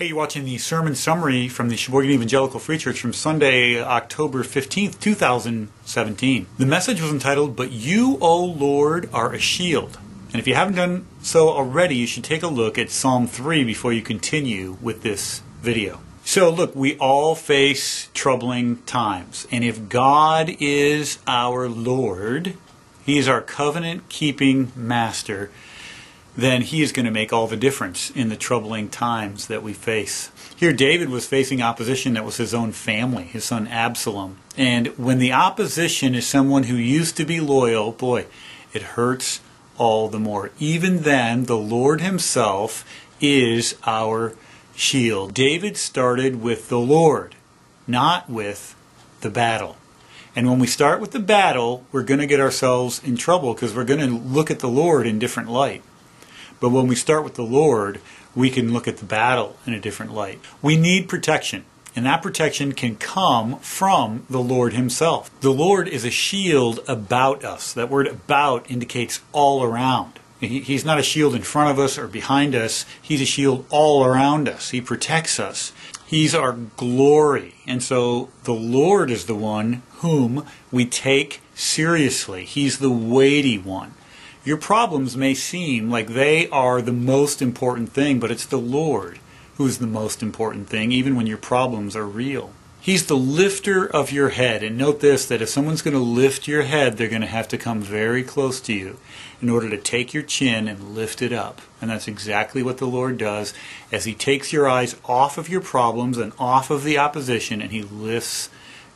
Hey, you're watching the sermon summary from the Sheboygan Evangelical Free Church from Sunday, October 15th, 2017. The message was entitled, But You, O Lord, Are a Shield. And if you haven't done so already, you should take a look at Psalm 3 before you continue with this video. So, look, we all face troubling times. And if God is our Lord, He is our covenant keeping master then he is going to make all the difference in the troubling times that we face. Here, David was facing opposition that was his own family, his son Absalom. And when the opposition is someone who used to be loyal, boy, it hurts all the more. Even then, the Lord himself is our shield. David started with the Lord, not with the battle. And when we start with the battle, we're going to get ourselves in trouble because we're going to look at the Lord in different light. But when we start with the Lord, we can look at the battle in a different light. We need protection. And that protection can come from the Lord Himself. The Lord is a shield about us. That word about indicates all around. He's not a shield in front of us or behind us. He's a shield all around us. He protects us. He's our glory. And so the Lord is the one whom we take seriously. He's the weighty one. Your problems may seem like they are the most important thing, but it's the Lord who's the most important thing, even when your problems are real. He's the lifter of your head. And note this that if someone's going to lift your head, they're going to have to come very close to you in order to take your chin and lift it up. And that's exactly what the Lord does as He takes your eyes off of your problems and off of the opposition and He lifts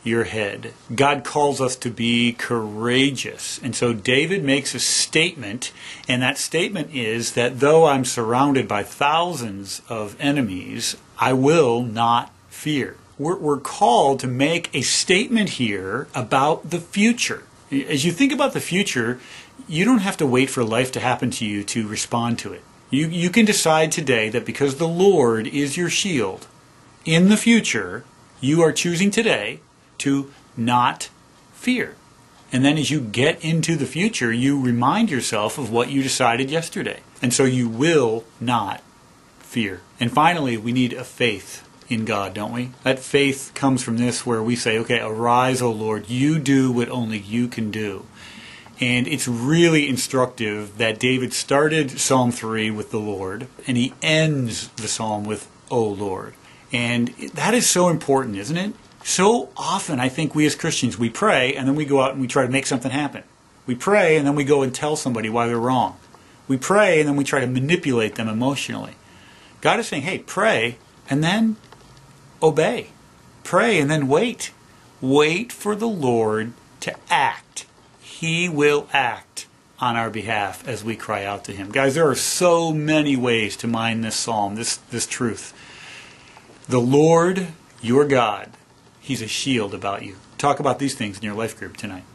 your head. God calls us to be courageous. And so David makes a statement, and that statement is that though I'm surrounded by thousands of enemies, I will not fear. We're, we're called to make a statement here about the future. As you think about the future, you don't have to wait for life to happen to you to respond to it. You, you can decide today that because the Lord is your shield, in the future, you are choosing today to not fear. And then as you get into the future, you remind yourself of what you decided yesterday. And so you will not fear. And finally, we need a faith in God, don't we? That faith comes from this where we say, okay, arise, O Lord, you do what only you can do. And it's really instructive that David started Psalm 3 with the Lord, and he ends the psalm with, O Lord. And that is so important, isn't it? So often, I think we as Christians, we pray and then we go out and we try to make something happen. We pray and then we go and tell somebody why they're wrong. We pray and then we try to manipulate them emotionally. God is saying, hey, pray and then obey. Pray and then wait. Wait for the Lord to act. He will act on our behalf as we cry out to Him. Guys, there are so many ways to mine this psalm, this, this truth. The Lord, your God, He's a shield about you. Talk about these things in your life group tonight.